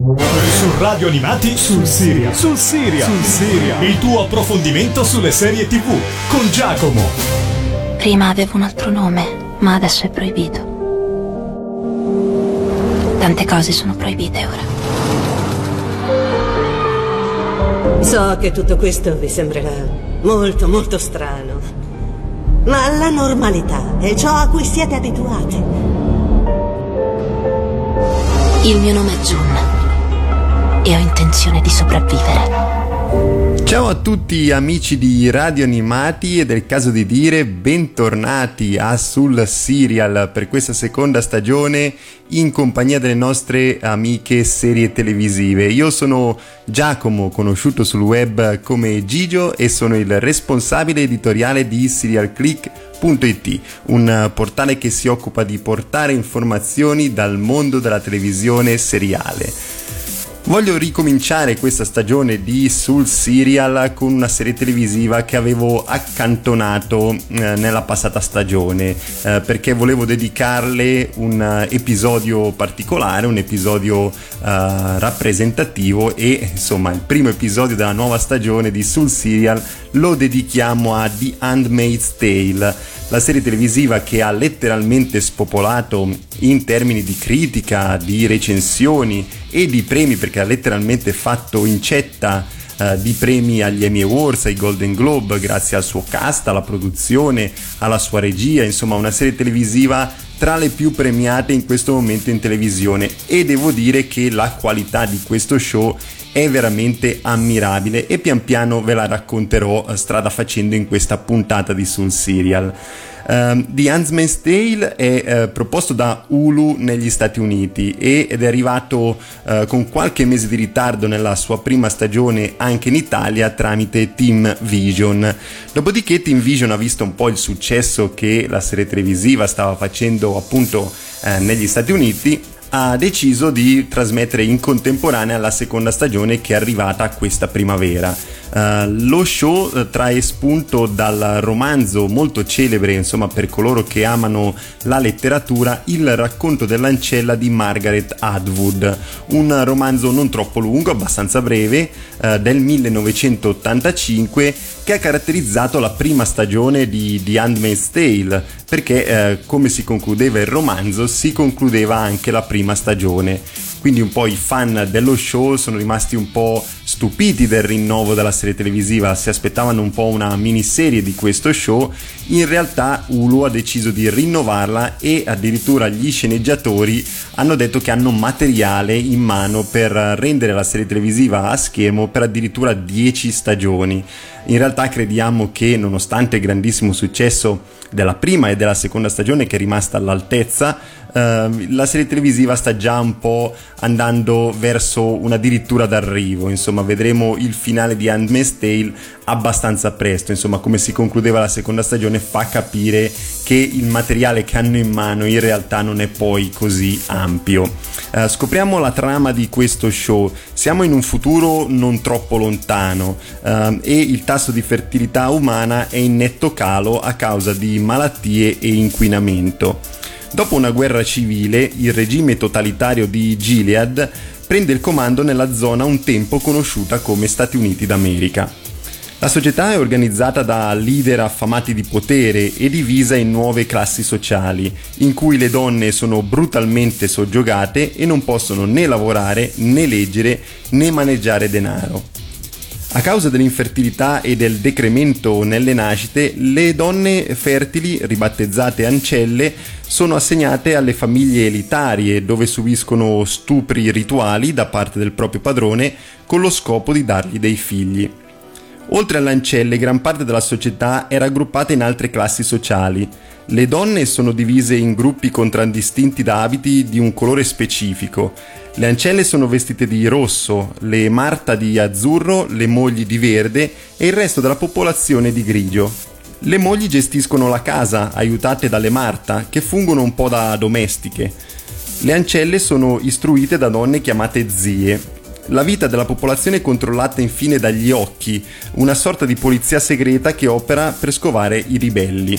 Su Radio Animati sul Siria. Sul Siria. Sul Siria. Il tuo approfondimento sulle serie TV con Giacomo. Prima avevo un altro nome, ma adesso è proibito. Tante cose sono proibite ora. So che tutto questo vi sembrerà molto, molto strano. Ma la normalità è ciò a cui siete abituati. Il mio nome è Jun e ho intenzione di sopravvivere. Ciao a tutti amici di Radio Animati e del caso di dire bentornati a Sul Serial per questa seconda stagione in compagnia delle nostre amiche serie televisive. Io sono Giacomo, conosciuto sul web come Gigio e sono il responsabile editoriale di serialclick.it, un portale che si occupa di portare informazioni dal mondo della televisione seriale. Voglio ricominciare questa stagione di Soul Serial con una serie televisiva che avevo accantonato eh, nella passata stagione eh, perché volevo dedicarle un uh, episodio particolare, un episodio rappresentativo e insomma il primo episodio della nuova stagione di Soul Serial lo dedichiamo a The Handmaid's Tale, la serie televisiva che ha letteralmente spopolato in termini di critica, di recensioni e di premi perché ha letteralmente fatto incetta uh, di premi agli Emmy Awards, ai Golden Globe, grazie al suo cast, alla produzione, alla sua regia, insomma una serie televisiva tra le più premiate in questo momento in televisione. E devo dire che la qualità di questo show è veramente ammirabile e pian piano ve la racconterò eh, strada facendo in questa puntata di Soul Serial. Um, The Handmaid's Tale è uh, proposto da Hulu negli Stati Uniti ed è arrivato uh, con qualche mese di ritardo nella sua prima stagione anche in Italia tramite Team Vision. Dopodiché Team Vision ha visto un po' il successo che la serie televisiva stava facendo appunto uh, negli Stati Uniti ha deciso di trasmettere in contemporanea la seconda stagione che è arrivata questa primavera. Uh, lo show uh, trae spunto dal romanzo molto celebre, insomma, per coloro che amano la letteratura, Il racconto dell'ancella di Margaret Atwood, un romanzo non troppo lungo, abbastanza breve, uh, del 1985 che ha caratterizzato la prima stagione di The Handmaid's Tale, perché come si concludeva il romanzo, si concludeva anche la prima stagione. Quindi un po' i fan dello show sono rimasti un po' stupiti del rinnovo della serie televisiva, si aspettavano un po' una miniserie di questo show, in realtà Hulu ha deciso di rinnovarla e addirittura gli sceneggiatori hanno detto che hanno materiale in mano per rendere la serie televisiva a schermo per addirittura 10 stagioni. In realtà crediamo che nonostante il grandissimo successo della prima e della seconda stagione che è rimasta all'altezza, Uh, la serie televisiva sta già un po' andando verso una addirittura d'arrivo, insomma vedremo il finale di Handmaid's Tale abbastanza presto, insomma come si concludeva la seconda stagione fa capire che il materiale che hanno in mano in realtà non è poi così ampio. Uh, scopriamo la trama di questo show, siamo in un futuro non troppo lontano uh, e il tasso di fertilità umana è in netto calo a causa di malattie e inquinamento. Dopo una guerra civile, il regime totalitario di Gilead prende il comando nella zona un tempo conosciuta come Stati Uniti d'America. La società è organizzata da leader affamati di potere e divisa in nuove classi sociali, in cui le donne sono brutalmente soggiogate e non possono né lavorare, né leggere, né maneggiare denaro. A causa dell'infertilità e del decremento nelle nascite, le donne fertili, ribattezzate ancelle, sono assegnate alle famiglie elitarie dove subiscono stupri rituali da parte del proprio padrone con lo scopo di dargli dei figli. Oltre alle ancelle, gran parte della società è raggruppata in altre classi sociali. Le donne sono divise in gruppi contraddistinti da abiti di un colore specifico. Le ancelle sono vestite di rosso, le Marta di azzurro, le mogli di verde e il resto della popolazione di grigio. Le mogli gestiscono la casa, aiutate dalle Marta, che fungono un po' da domestiche. Le ancelle sono istruite da donne chiamate zie, la vita della popolazione è controllata infine dagli occhi, una sorta di polizia segreta che opera per scovare i ribelli.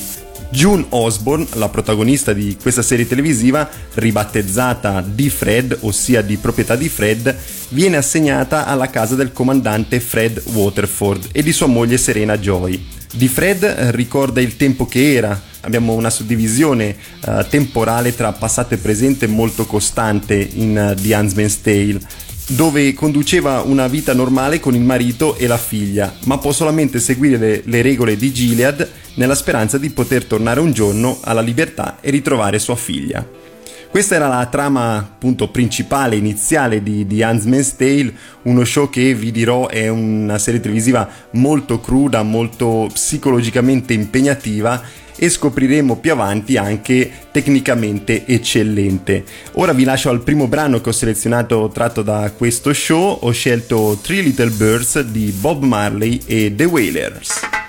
June Osborne, la protagonista di questa serie televisiva, ribattezzata di Fred, ossia di proprietà di Fred, viene assegnata alla casa del comandante Fred Waterford e di sua moglie Serena Joy. Di Fred eh, ricorda il tempo che era, abbiamo una suddivisione uh, temporale tra passato e presente molto costante in uh, The Huntsman's Tale dove conduceva una vita normale con il marito e la figlia, ma può solamente seguire le, le, regole di Gilead nella speranza di poter tornare un giorno alla libertà e ritrovare sua figlia. Questa era la trama appunto principale, iniziale di, di Huntsman's Tale, uno show che vi dirò è una serie televisiva molto cruda, molto psicologicamente impegnativa e scopriremo più avanti anche tecnicamente eccellente. Ora vi lascio al primo brano che ho selezionato tratto da questo show, ho scelto Three Little Birds di Bob Marley e The Wailers.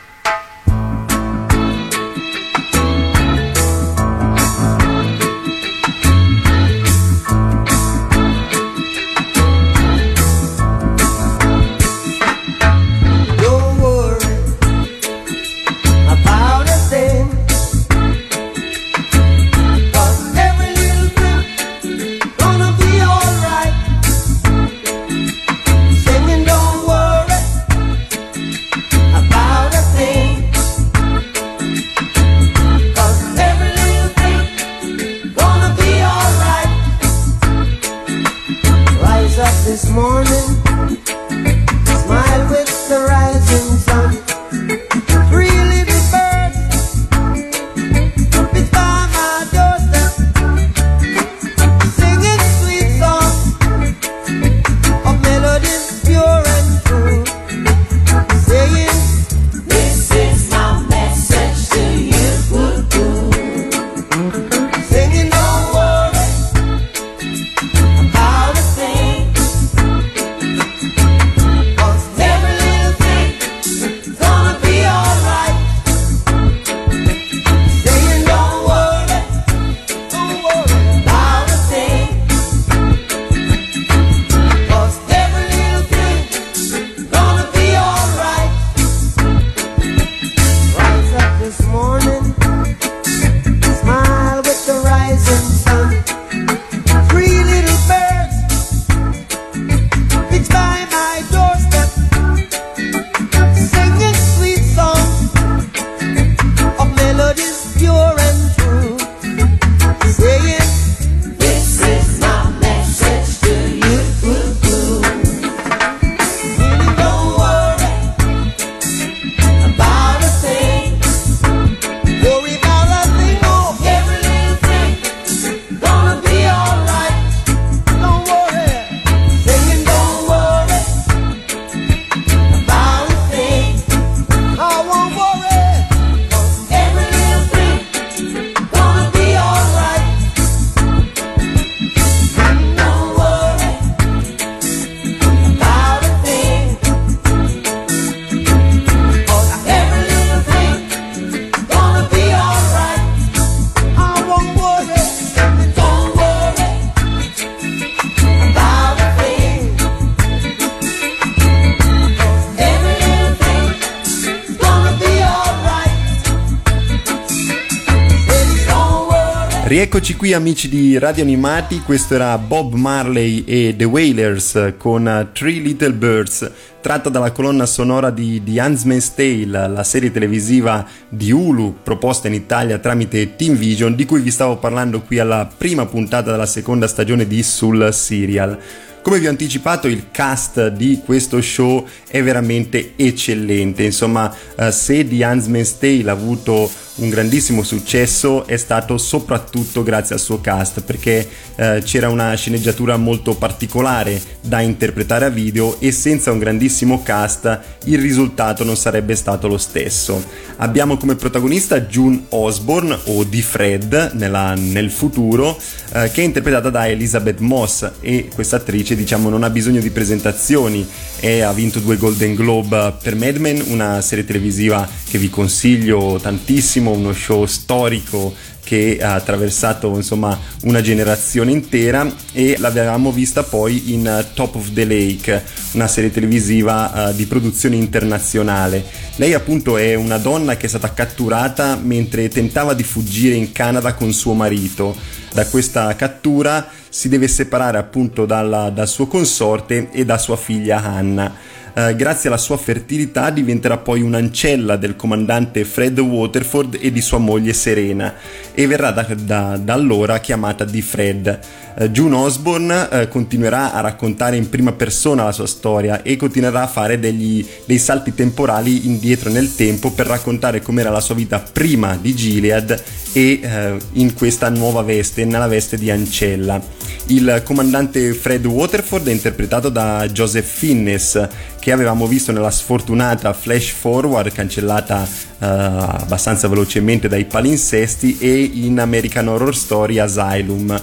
Rieccoci qui amici di Radio Animati, questo era Bob Marley e The Wailers con Three Little Birds, tratta dalla colonna sonora di The Huntsman's Tale, la serie televisiva di Hulu proposta in Italia tramite Team Vision, di cui vi stavo parlando qui alla prima puntata della seconda stagione di Sul Serial. Come vi ho anticipato, il cast di questo show è veramente eccellente. Insomma, uh, se The Huntsman's Tale ha avuto un grandissimo successo è stato soprattutto grazie al suo cast perché eh, c'era una sceneggiatura molto particolare da interpretare a video e senza un grandissimo cast il risultato non sarebbe stato lo stesso. Abbiamo come protagonista June Osborne o di Fred nella, nel futuro eh, che è interpretata da Elizabeth Moss e questa attrice diciamo non ha bisogno di presentazioni e ha vinto due Golden Globe per Mad Men, una serie televisiva che vi consiglio tantissimo, uno show storico che ha attraversato insomma una generazione intera e l'avevamo vista poi in Top of the Lake, una serie televisiva uh, di produzione internazionale. Lei appunto è una donna che è stata catturata mentre tentava di fuggire in Canada con suo marito. Da questa cattura si deve separare appunto dalla, dal suo consorte e da sua figlia Hannah. Eh, grazie alla sua fertilità diventerà poi un'ancella del comandante Fred Waterford e di sua moglie Serena e verrà da, da, da allora chiamata di Fred. Uh, June Osborne uh, continuerà a raccontare in prima persona la sua storia e continuerà a fare degli, dei salti temporali indietro nel tempo per raccontare com'era la sua vita prima di Gilead e in questa nuova veste, nella veste di ancella. Il comandante Fred Waterford è interpretato da Joseph Finnes, che avevamo visto nella sfortunata Flash Forward, cancellata uh, abbastanza velocemente dai palinsesti, e in American Horror Story Asylum.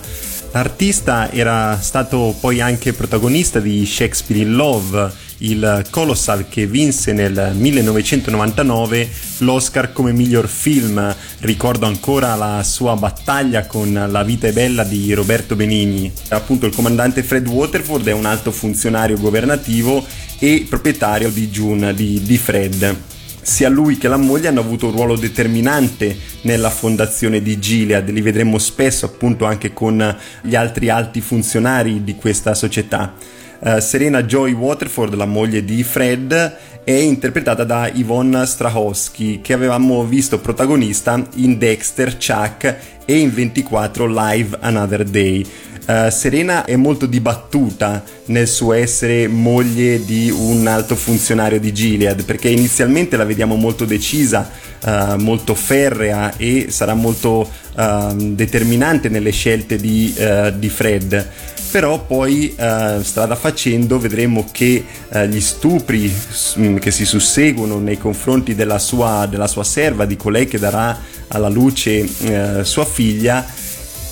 L'artista era stato poi anche protagonista di Shakespeare in Love, il Colossal che vinse nel 1999 l'Oscar come miglior film. Ricordo ancora la sua battaglia con La vita è bella di Roberto Benigni. Appunto il comandante Fred Waterford è un alto funzionario governativo e proprietario di June, di, di Fred sia lui che la moglie hanno avuto un ruolo determinante nella fondazione di Gilead, li vedremo spesso appunto anche con gli altri alti funzionari di questa società. Uh, Serena Joy Waterford, la moglie di Fred, è interpretata da Yvonne Strahovski, che avevamo visto protagonista in Dexter, Chuck e in 24 Live Another Day. Uh, Serena è molto dibattuta nel suo essere moglie di un alto funzionario di Gilead, perché inizialmente la vediamo molto decisa, uh, molto ferrea e sarà molto uh, determinante nelle scelte di, di Fred. Però poi eh, strada facendo vedremo che eh, gli stupri mm, che si susseguono nei confronti della sua, della sua serva, di colei che darà alla luce eh, sua figlia,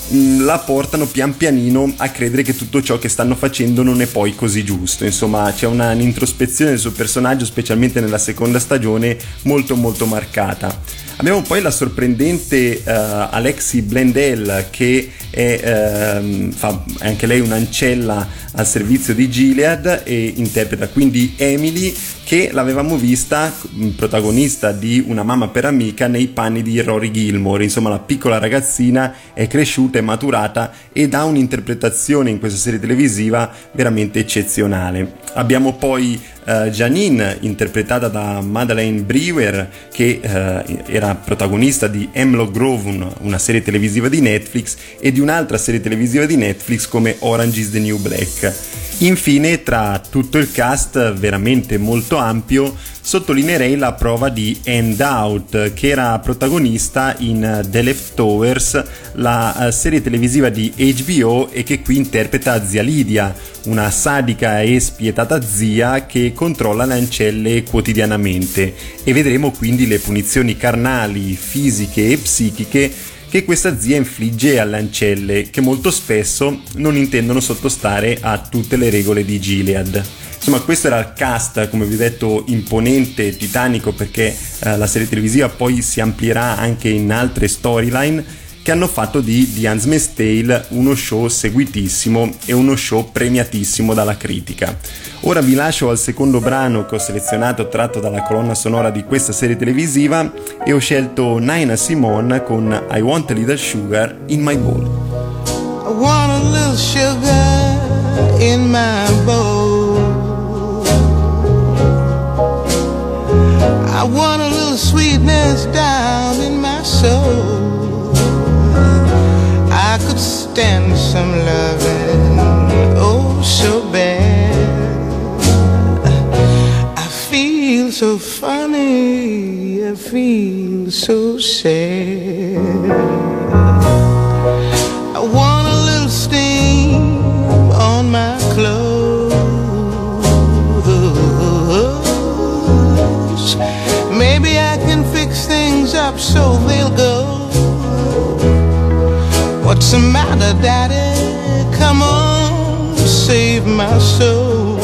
la portano pian pianino a credere che tutto ciò che stanno facendo non è poi così giusto. Insomma, c'è una, un'introspezione del suo personaggio, specialmente nella seconda stagione, molto molto marcata. Abbiamo poi la sorprendente uh, Alexi Blendell che è, uh, fa anche lei un'ancella al servizio di Gilead e interpreta quindi Emily che l'avevamo vista mm, protagonista di Una mamma per amica nei panni di Rory Gilmore, insomma la piccola ragazzina è cresciuta e maturata ed ha un'interpretazione in questa serie televisiva veramente eccezionale. Abbiamo poi uh, Janine interpretata da Madeleine Brewer che uh, era protagonista di Hemlock Grove, una serie televisiva di Netflix e di un'altra serie televisiva di Netflix come Orange is the New Black. Infine, tra tutto il cast veramente molto ampio, sottolineerei la prova di End Out, che era protagonista in The Leftovers, la eh, serie televisiva di HBO e che qui interpreta zia Lidia, una sadica e spietata zia che controlla le ancelle quotidianamente e vedremo quindi le punizioni carnali, fisiche e psichiche che questa zia infligge alle ancelle, che molto spesso non intendono sottostare a tutte le regole di Gilead. Insomma, questo era il cast, come vi ho detto, imponente, titanico, perché eh, la serie televisiva poi si amplierà anche in altre storyline che hanno fatto di The Handmaid's Tale uno show seguitissimo e uno show premiatissimo dalla critica. Ora vi lascio al secondo brano che ho selezionato tratto dalla colonna sonora di questa serie televisiva e ho scelto Naina Simone con I Want a Little Sugar in My Bowl. I want a little sugar in my bowl. Want a little sweetness down in my soul. I could stand some loving, oh so bad. I feel so funny, I feel so sad. The Daddy? Come on, save my soul.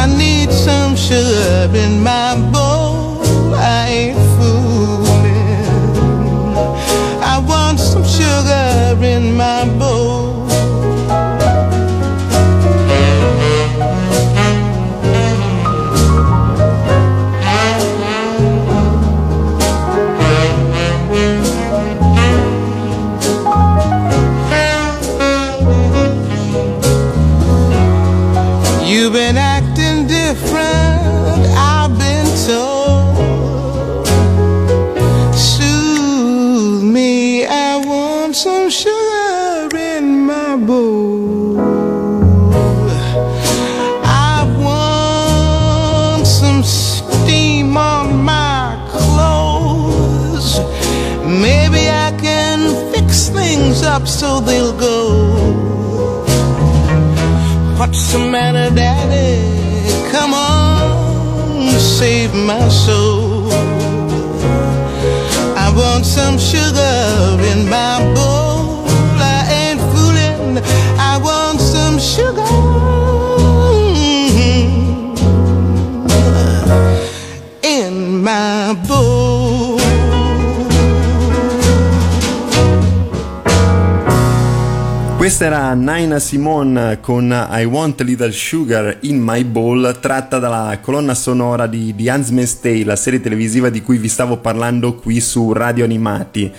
I need some sugar in my Maybe I can fix things up so they'll go. What's the matter, Daddy? Come on, save my soul. I want some sugar in my bowl. I ain't fooling. I want some sugar Questa era Naina Simone con I Want Little Sugar in My Bowl, tratta dalla colonna sonora di The Huntsman's Tale, la serie televisiva di cui vi stavo parlando qui su Radio Animati.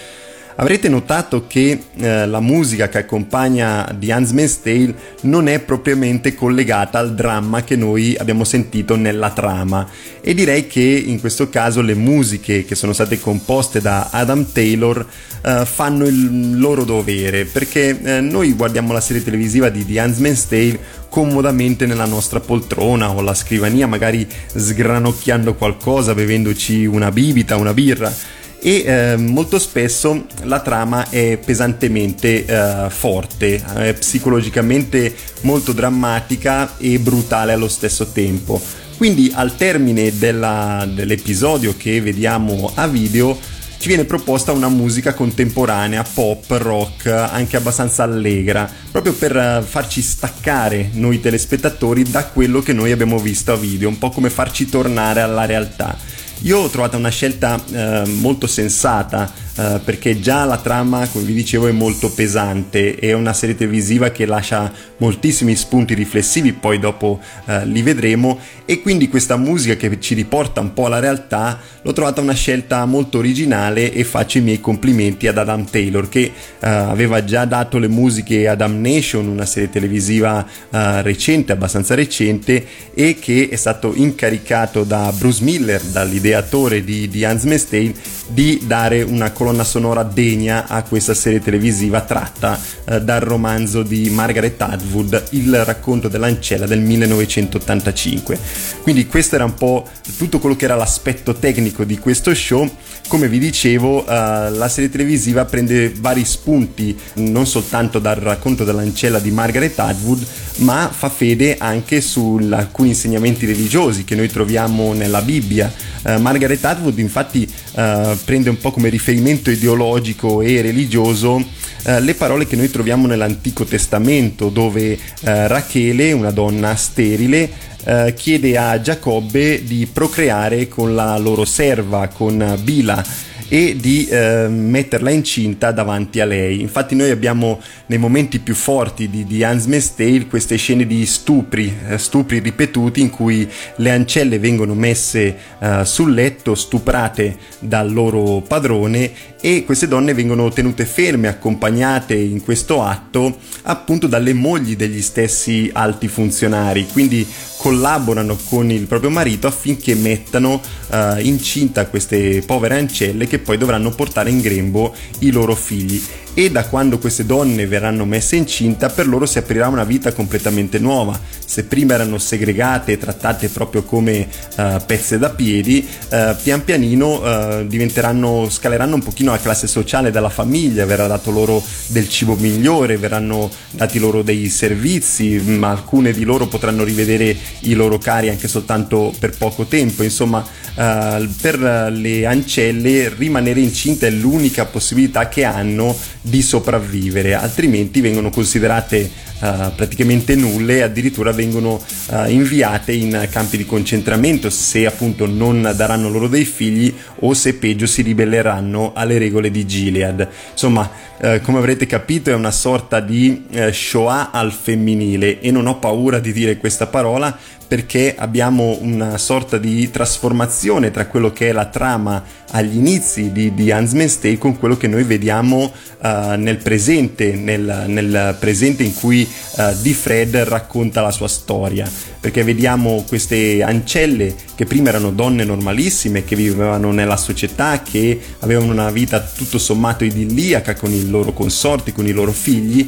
Avrete notato che eh, la musica che accompagna The Huntsman's Tale non è propriamente collegata al dramma che noi abbiamo sentito nella trama. E direi che in questo caso le musiche che sono state composte da Adam Taylor eh, fanno il loro dovere perché eh, noi guardiamo la serie televisiva di The Huntsman's Tale comodamente nella nostra poltrona o alla scrivania magari sgranocchiando qualcosa bevendoci una bibita, una birra e eh, molto spesso la trama è pesantemente eh, forte, è psicologicamente molto drammatica e brutale allo stesso tempo. Quindi al termine della, dell'episodio che vediamo a video ci viene proposta una musica contemporanea, pop, rock, anche abbastanza allegra, proprio per eh, farci staccare noi telespettatori da quello che noi abbiamo visto a video, un po' come farci tornare alla realtà. Io ho trovato una scelta eh, molto sensata eh, perché già la trama, come vi dicevo, è molto pesante, è una serie televisiva che lascia moltissimi spunti riflessivi, poi dopo eh, li vedremo. E quindi questa musica che ci riporta un po' alla realtà l'ho trovata una scelta molto originale e faccio i miei complimenti ad Adam Taylor che eh, aveva già dato le musiche ad Damnation, una serie televisiva eh, recente, abbastanza recente e che è stato incaricato da Bruce Miller, dall'ideatore di, di Hans Mestane, di dare una colonna sonora degna a questa serie televisiva tratta eh, dal romanzo di Margaret Atwood, Il racconto dell'ancella del 1985. Quindi questo era un po' tutto quello che era l'aspetto tecnico di questo show. Come vi dicevo, uh, la serie televisiva prende vari spunti non soltanto dal racconto dell'ancella di Margaret Atwood, ma fa fede anche su alcuni insegnamenti religiosi che noi troviamo nella Bibbia. Uh, Margaret Atwood infatti uh, prende un po' come riferimento ideologico e religioso le parole che noi troviamo nell'Antico Testamento, dove Rachele, una donna sterile, eh, chiede a Giacobbe di procreare con la loro serva, con Bila e di eh, metterla incinta davanti a lei. Infatti noi abbiamo nei momenti più forti di, di Hans Tale queste scene di stupri, eh, stupri ripetuti in cui le ancelle vengono messe eh, sul letto, stuprate dal loro padrone e queste donne vengono tenute ferme, accompagnate in questo atto appunto dalle mogli degli stessi alti funzionari, quindi collaborano con il proprio marito affinché mettano uh, incinta queste povere ancelle che poi dovranno portare in grembo i loro figli e da quando queste donne verranno messe incinta per loro si aprirà una vita completamente nuova. Se prima erano segregate e trattate proprio come uh, pezze da piedi, uh, pian pianino uh, diventeranno, scaleranno un pochino la classe sociale della famiglia, verrà dato loro del cibo migliore, verranno dati loro dei servizi, ma alcune di loro potranno rivedere i loro cari anche soltanto per poco tempo. Insomma, per le ancelle rimanere incinta è l'unica possibilità che hanno di sopravvivere, altrimenti vengono considerate Uh, praticamente nulle, addirittura vengono uh, inviate in campi di concentramento se appunto non daranno loro dei figli o se peggio si ribelleranno alle regole di Gilead. Insomma, uh, come avrete capito è una sorta di Shoah al femminile e non ho paura di dire questa parola perché abbiamo una sorta di trasformazione tra quello che è la trama agli inizi di, di Huntsman's Tale con quello che noi vediamo uh, nel presente, nel, nel, presente in cui uh, Di Fred racconta la sua storia, perché vediamo queste ancelle che prima erano donne normalissime, che vivevano nella società, che avevano una vita tutto sommato idilliaca con i loro consorti, con i loro figli,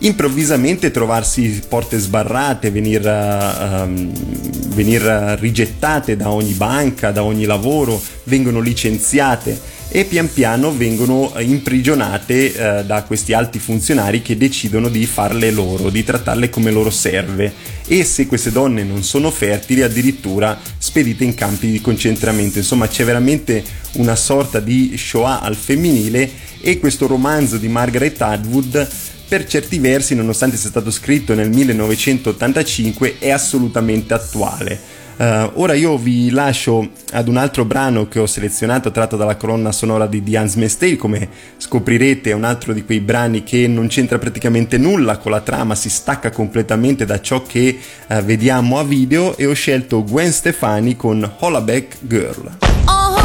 improvvisamente trovarsi porte sbarrate, venire um, venir rigettate da ogni banca, da ogni lavoro, vengono licenziate e pian piano vengono imprigionate eh, da questi alti funzionari che decidono di farle loro, di trattarle come loro serve e se queste donne non sono fertili addirittura spedite in campi di concentramento. Insomma c'è veramente una sorta di Shoah al femminile e questo romanzo di Margaret Atwood per certi versi, nonostante sia stato scritto nel 1985, è assolutamente attuale. Uh, ora io vi lascio ad un altro brano che ho selezionato tratto dalla colonna sonora di The Hans Tale, come scoprirete è un altro di quei brani che non c'entra praticamente nulla con la trama, si stacca completamente da ciò che uh, vediamo a video e ho scelto Gwen Stefani con Hollaback Girl. Uh-huh,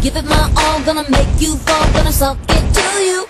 give it my all, gonna make you fall, gonna suck it to you.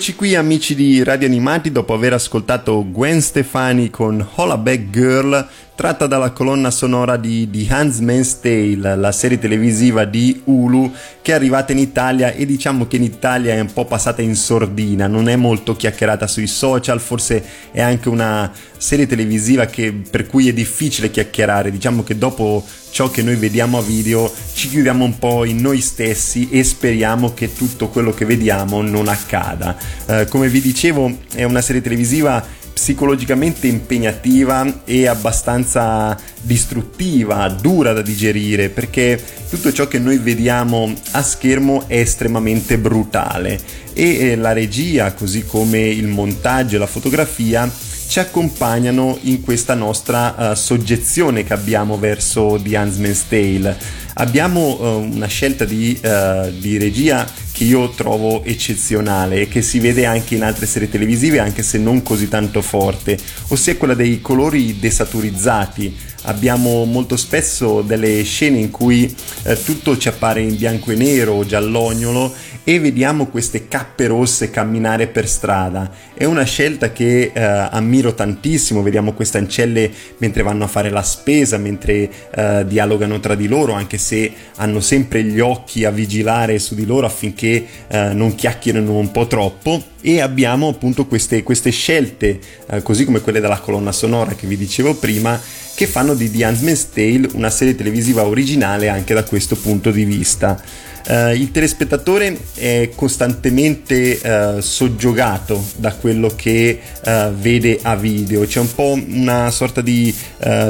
Rieccoci qui amici di Radio Animati dopo aver ascoltato Gwen Stefani con Hollaback Girl tratta dalla colonna sonora di, di Man's Tale, la serie televisiva di Hulu che è arrivata in Italia e diciamo che in Italia è un po' passata in sordina, non è molto chiacchierata sui social, forse è anche una serie televisiva che, per cui è difficile chiacchierare, diciamo che dopo ciò che noi vediamo a video ci chiudiamo un po' in noi stessi e speriamo che tutto quello che vediamo non accada. Eh, come vi dicevo è una serie televisiva psicologicamente impegnativa e abbastanza distruttiva, dura da digerire, perché tutto ciò che noi vediamo a schermo è estremamente brutale e eh, la regia, così come il montaggio e la fotografia, ci accompagnano in questa nostra uh, soggezione che abbiamo verso The Huntsman's Tale. Abbiamo uh, una scelta di, uh, di regia che io trovo eccezionale e che si vede anche in altre serie televisive anche se non così tanto forte, ossia quella dei colori desaturizzati. Abbiamo molto spesso delle scene in cui eh, tutto ci appare in bianco e nero o giallognolo e vediamo queste cappe rosse camminare per strada. È una scelta che eh, ammiro tantissimo, vediamo queste ancelle mentre vanno a fare la spesa, mentre eh, dialogano tra di loro, anche se hanno sempre gli occhi a vigilare su di loro affinché eh, non chiacchierino un po' troppo. E abbiamo appunto queste, queste scelte, eh, così come quelle della colonna sonora che vi dicevo prima, che fanno di The Handmaid's Tale una serie televisiva originale anche da questo punto di vista. Uh, il telespettatore è costantemente uh, soggiogato da quello che uh, vede a video, c'è un po' una sorta di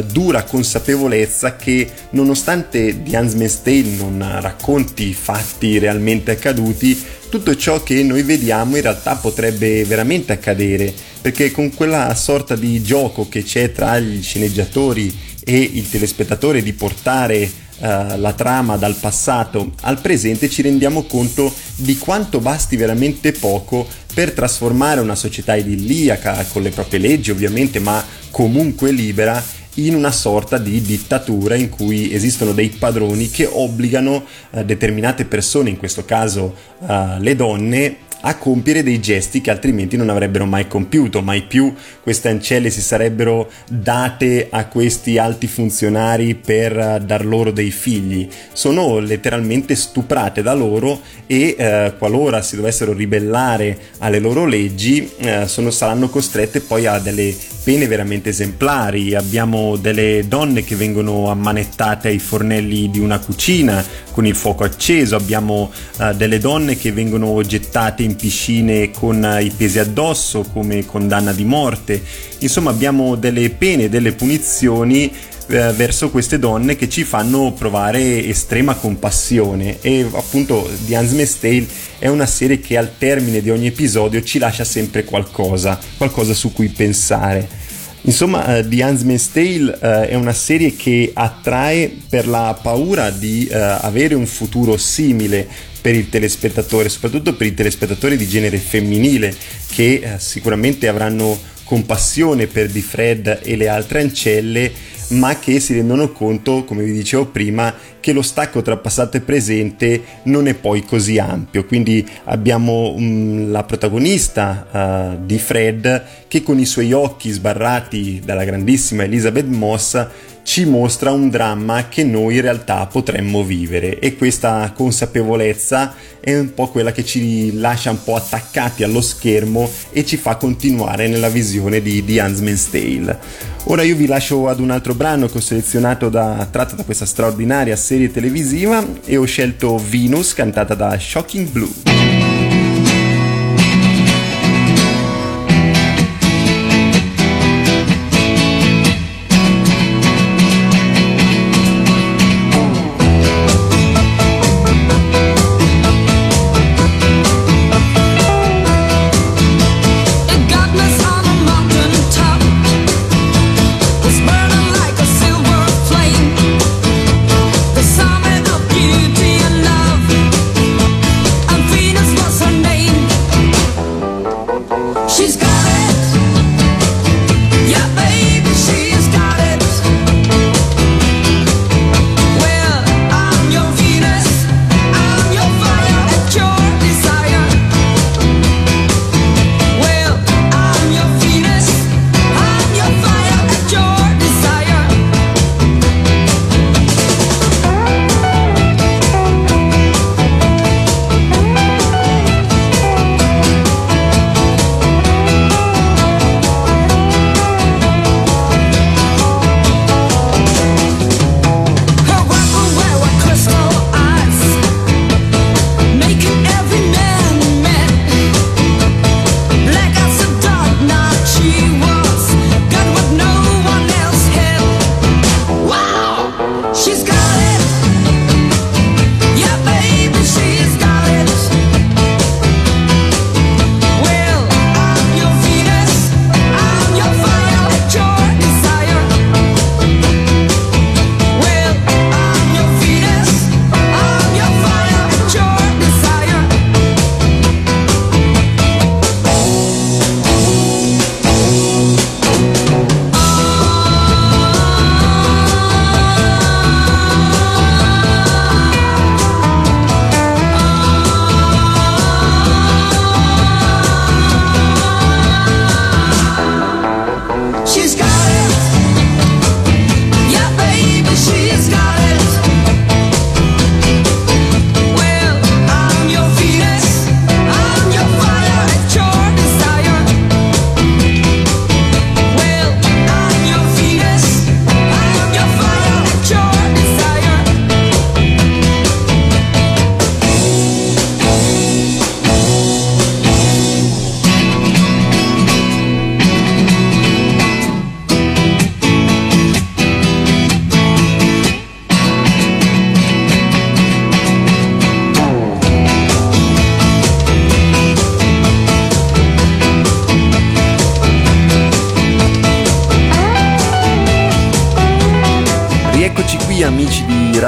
dura consapevolezza che nonostante The Huntsman's Tale non racconti fatti realmente accaduti, tutto ciò che noi vediamo in realtà potrebbe veramente accadere, perché con quella sorta di gioco che c'è tra gli sceneggiatori e il telespettatore di portare uh, la trama dal passato al presente ci rendiamo conto di quanto basti veramente poco per trasformare una società idilliaca con le proprie leggi ovviamente ma comunque libera in una sorta di dittatura in cui esistono dei padroni che obbligano uh, determinate persone, in questo caso uh, le donne, a compiere dei gesti che altrimenti non avrebbero mai compiuto, mai più queste ancelle si sarebbero date a questi alti funzionari per eh, dar loro dei figli, sono letteralmente stuprate da loro e eh, qualora si dovessero ribellare alle loro leggi eh, sono, saranno costrette poi a delle pene veramente esemplari, abbiamo delle donne che vengono ammanettate ai fornelli di una cucina con il fuoco acceso, abbiamo uh, delle donne che vengono gettate in piscine con i pesi addosso come condanna di morte, insomma abbiamo delle pene, delle punizioni eh, verso queste donne che ci fanno provare estrema compassione e appunto The Handmaid's Tale è una serie che al termine di ogni episodio ci lascia sempre qualcosa, qualcosa su cui pensare. Insomma, uh, The Handmaid's Tale uh, è una serie che attrae per la paura di uh, avere un futuro simile per il telespettatore, soprattutto per i telespettatori di genere femminile che sicuramente avranno compassione per Di Fred e le altre ancelle ma che si rendono conto, come vi dicevo prima, che lo stacco tra passato e presente non è poi così ampio. Quindi abbiamo um, la protagonista uh, di Fred che con i suoi occhi sbarrati dalla grandissima Elizabeth Moss ci mostra un dramma che noi in realtà potremmo vivere e questa consapevolezza è un po' quella che ci lascia un po' attaccati allo schermo e ci fa continuare nella visione di The Huntsman's Tale. Ora io vi lascio ad un altro brano che ho selezionato da, tratto da questa straordinaria serie televisiva e ho scelto Venus cantata da Shocking Blue.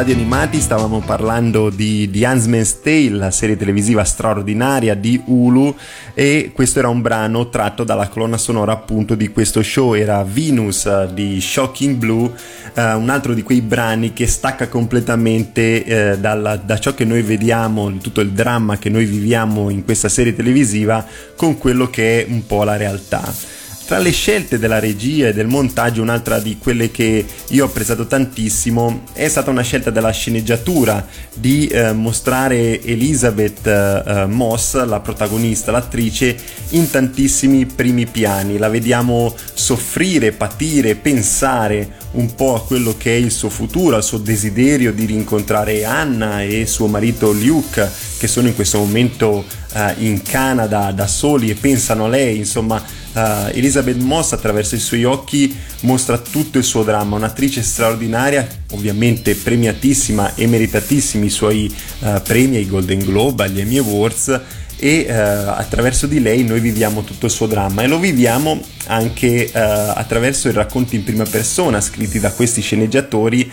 Amici di Radio Animati, stavamo parlando di The Huntsman's Tale, la serie televisiva straordinaria di Hulu e questo era un brano tratto dalla colonna sonora appunto di questo show, era Venus uh, di Shocking Blue, uh, un altro di quei brani che stacca completamente uh, dalla, da ciò che noi vediamo, tutto il dramma che noi viviamo in questa serie televisiva con quello che è un po' la realtà. Tra le scelte della regia e del montaggio, un'altra di quelle che io ho apprezzato tantissimo è stata una scelta della sceneggiatura di eh, mostrare Elizabeth eh, Moss, la protagonista, l'attrice, in tantissimi primi piani. La vediamo soffrire, patire, pensare un po' a quello che è il suo futuro, al suo desiderio di rincontrare Anna e suo marito Luke, che sono in questo momento eh, in Canada da soli e pensano a lei, insomma Uh, Elizabeth Moss attraverso i suoi occhi mostra tutto il suo dramma, un'attrice straordinaria, ovviamente premiatissima e meritatissimi i suoi uh, premi ai Golden Globe, agli Emmy Awards. E uh, attraverso di lei noi viviamo tutto il suo dramma. E lo viviamo anche attraverso i racconti in prima persona scritti da questi sceneggiatori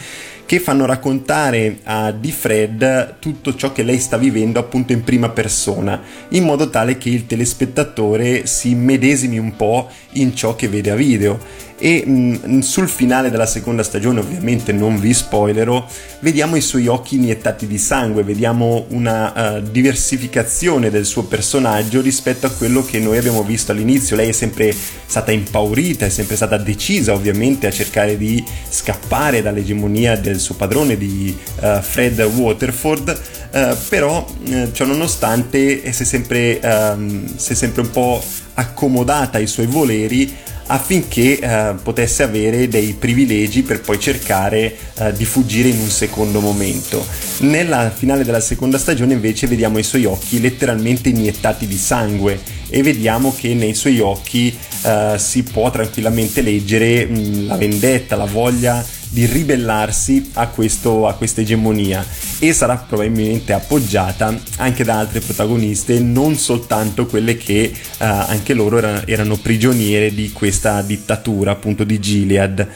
che fanno raccontare a Di Fred tutto ciò che lei sta vivendo appunto in prima persona, in modo tale che il telespettatore si medesimi un po' in ciò che vede a video e mh, mm, sul finale della seconda stagione ovviamente non vi spoilerò vediamo i suoi occhi iniettati di sangue vediamo una uh, diversificazione del suo personaggio rispetto a quello che noi abbiamo visto all'inizio. Lei è sempre stata impaurita è sempre stata decisa ovviamente a cercare di scappare dall'egemonia del suo padrone di uh, Fred Waterford. Uh, però ciò nonostante si è sempre, um, si è sempre un po' accomodata ai suoi voleri affinché eh, potesse avere dei privilegi per poi cercare eh, di fuggire in un secondo momento. Nella finale della seconda stagione invece vediamo i suoi occhi letteralmente iniettati di sangue e vediamo che nei suoi occhi eh, si può tranquillamente leggere mh, la vendetta, la voglia di ribellarsi a, questo, a questa egemonia e sarà probabilmente appoggiata anche da altre protagoniste, non soltanto quelle che uh, anche loro erano, erano prigioniere di questa dittatura appunto di Gilead.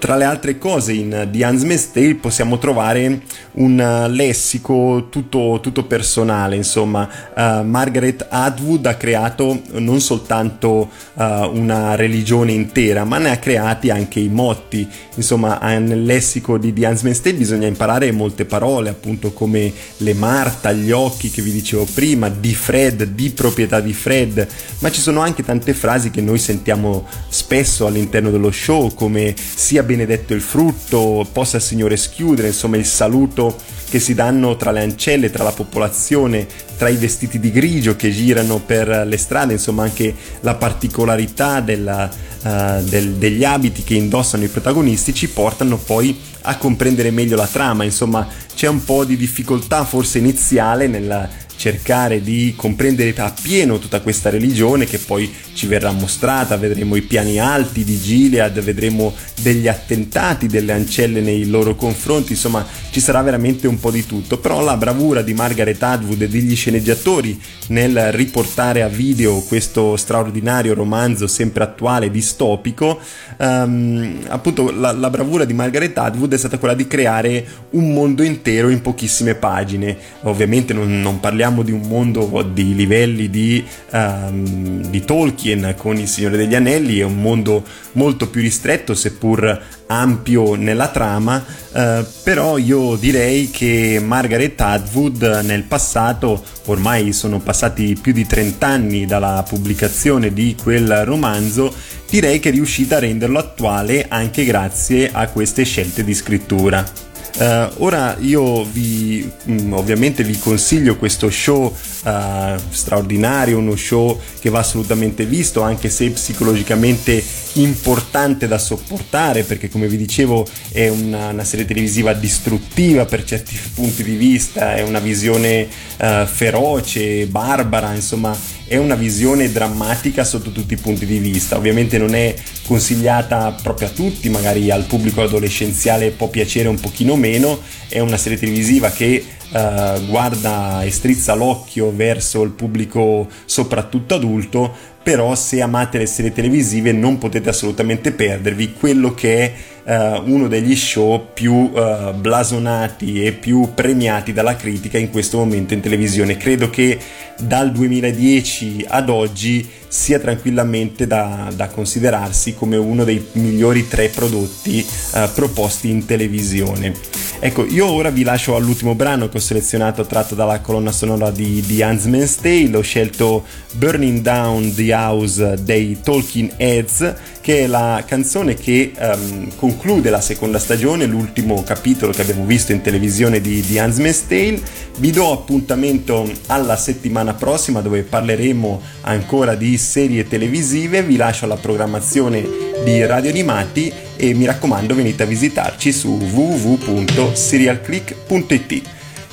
Tra le altre cose in The Huntsman's Tale possiamo trovare un uh, lessico tutto, tutto personale, insomma. Uh, Margaret Atwood ha creato non soltanto uh, una religione intera, ma ne ha creati anche i motti, insomma nel lessico di The Huntsman's Tale bisogna imparare molte parole, appunto come le Marta, gli occhi che vi dicevo prima, di Fred, di proprietà di Fred, ma ci sono anche tante frasi che noi sentiamo spesso all'interno dello show come sia benedetto il frutto, possa il Signore schiudere, insomma il saluto che si danno tra le ancelle, tra la popolazione, tra i vestiti di grigio che girano per le strade, insomma anche la particolarità della, uh, del, degli abiti che indossano i protagonisti ci portano poi a comprendere meglio la trama, insomma c'è un po' di difficoltà forse iniziale nella cercare di comprendere appieno tutta questa religione che poi ci verrà mostrata, vedremo i piani alti di Gilead, vedremo degli attentati delle ancelle nei loro confronti, insomma ci sarà veramente un po' di tutto, però la bravura di Margaret Atwood e degli sceneggiatori nel riportare a video questo straordinario romanzo sempre attuale, distopico, um, appunto la, la bravura di Margaret Atwood è stata quella di creare un mondo intero in pochissime pagine, ovviamente non, non parliamo parliamo di un mondo di livelli di, um, di Tolkien con il Signore degli Anelli, è un mondo molto più ristretto seppur ampio nella trama, eh, però io direi che Margaret Atwood nel passato, ormai sono passati più di 30 anni dalla pubblicazione di quel romanzo, direi che è riuscita a renderlo attuale anche grazie a queste scelte di scrittura. Uh, ora io vi mm, ovviamente vi consiglio questo show uh, straordinario, uno show che va assolutamente visto anche se psicologicamente importante da sopportare perché come vi dicevo è una, una serie televisiva distruttiva per certi punti di vista, è una visione uh, feroce, barbara, insomma è una visione drammatica sotto tutti i punti di vista. Ovviamente non è consigliata proprio a tutti, magari al pubblico adolescenziale può piacere un pochino meno, è una serie televisiva che Uh, guarda e strizza l'occhio verso il pubblico soprattutto adulto, però se amate le serie televisive non potete assolutamente perdervi quello che è uh, uno degli show più uh, blasonati e più premiati dalla critica in questo momento in televisione. Credo che dal 2010 ad oggi sia tranquillamente da, da considerarsi come uno dei migliori tre prodotti uh, proposti in televisione. Ecco, io ora vi lascio all'ultimo brano che ho selezionato tratto dalla colonna sonora di, di Huntsman's Tale, ho scelto Burning Down the House dei Talking Heads che è la canzone che um, conclude la seconda stagione, l'ultimo capitolo che abbiamo visto in televisione di, di Huntsman's Tale. Vi do appuntamento alla settimana prossima dove parleremo ancora di serie televisive, vi lascio la programmazione di Radio Animati e mi raccomando venite a visitarci su www.serialclick.it.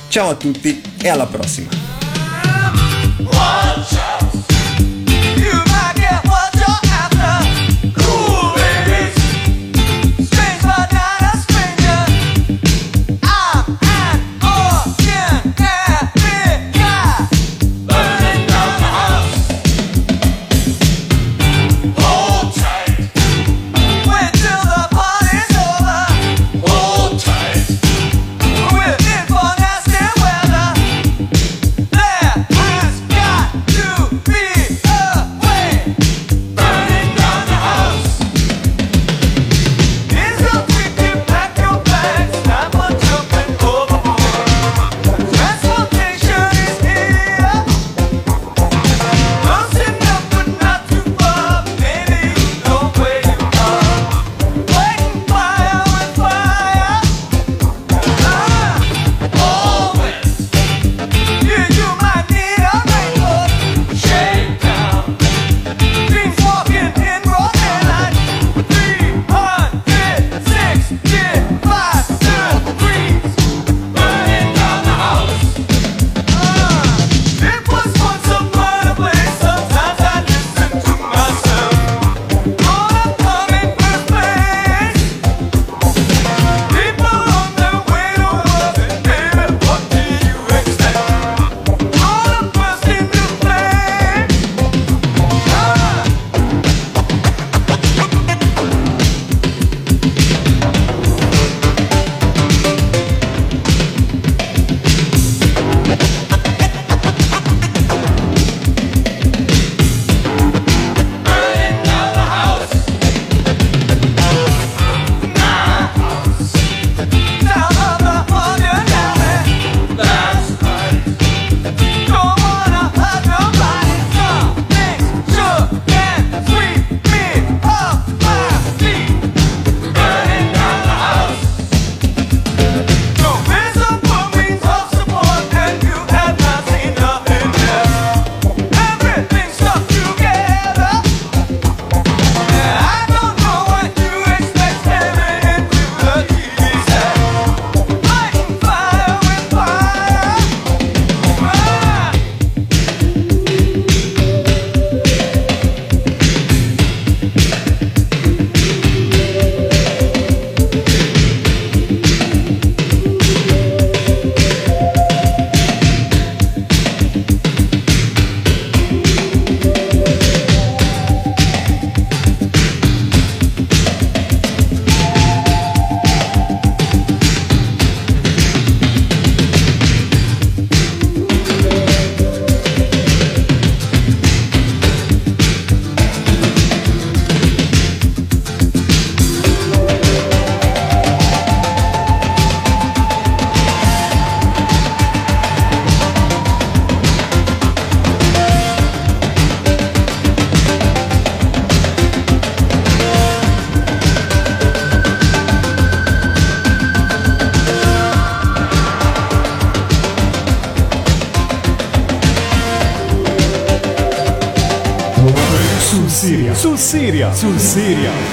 Ciao a tutti e alla prossima!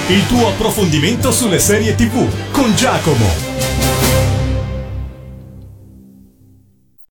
Il tuo approfondimento sulle serie TV con Giacomo.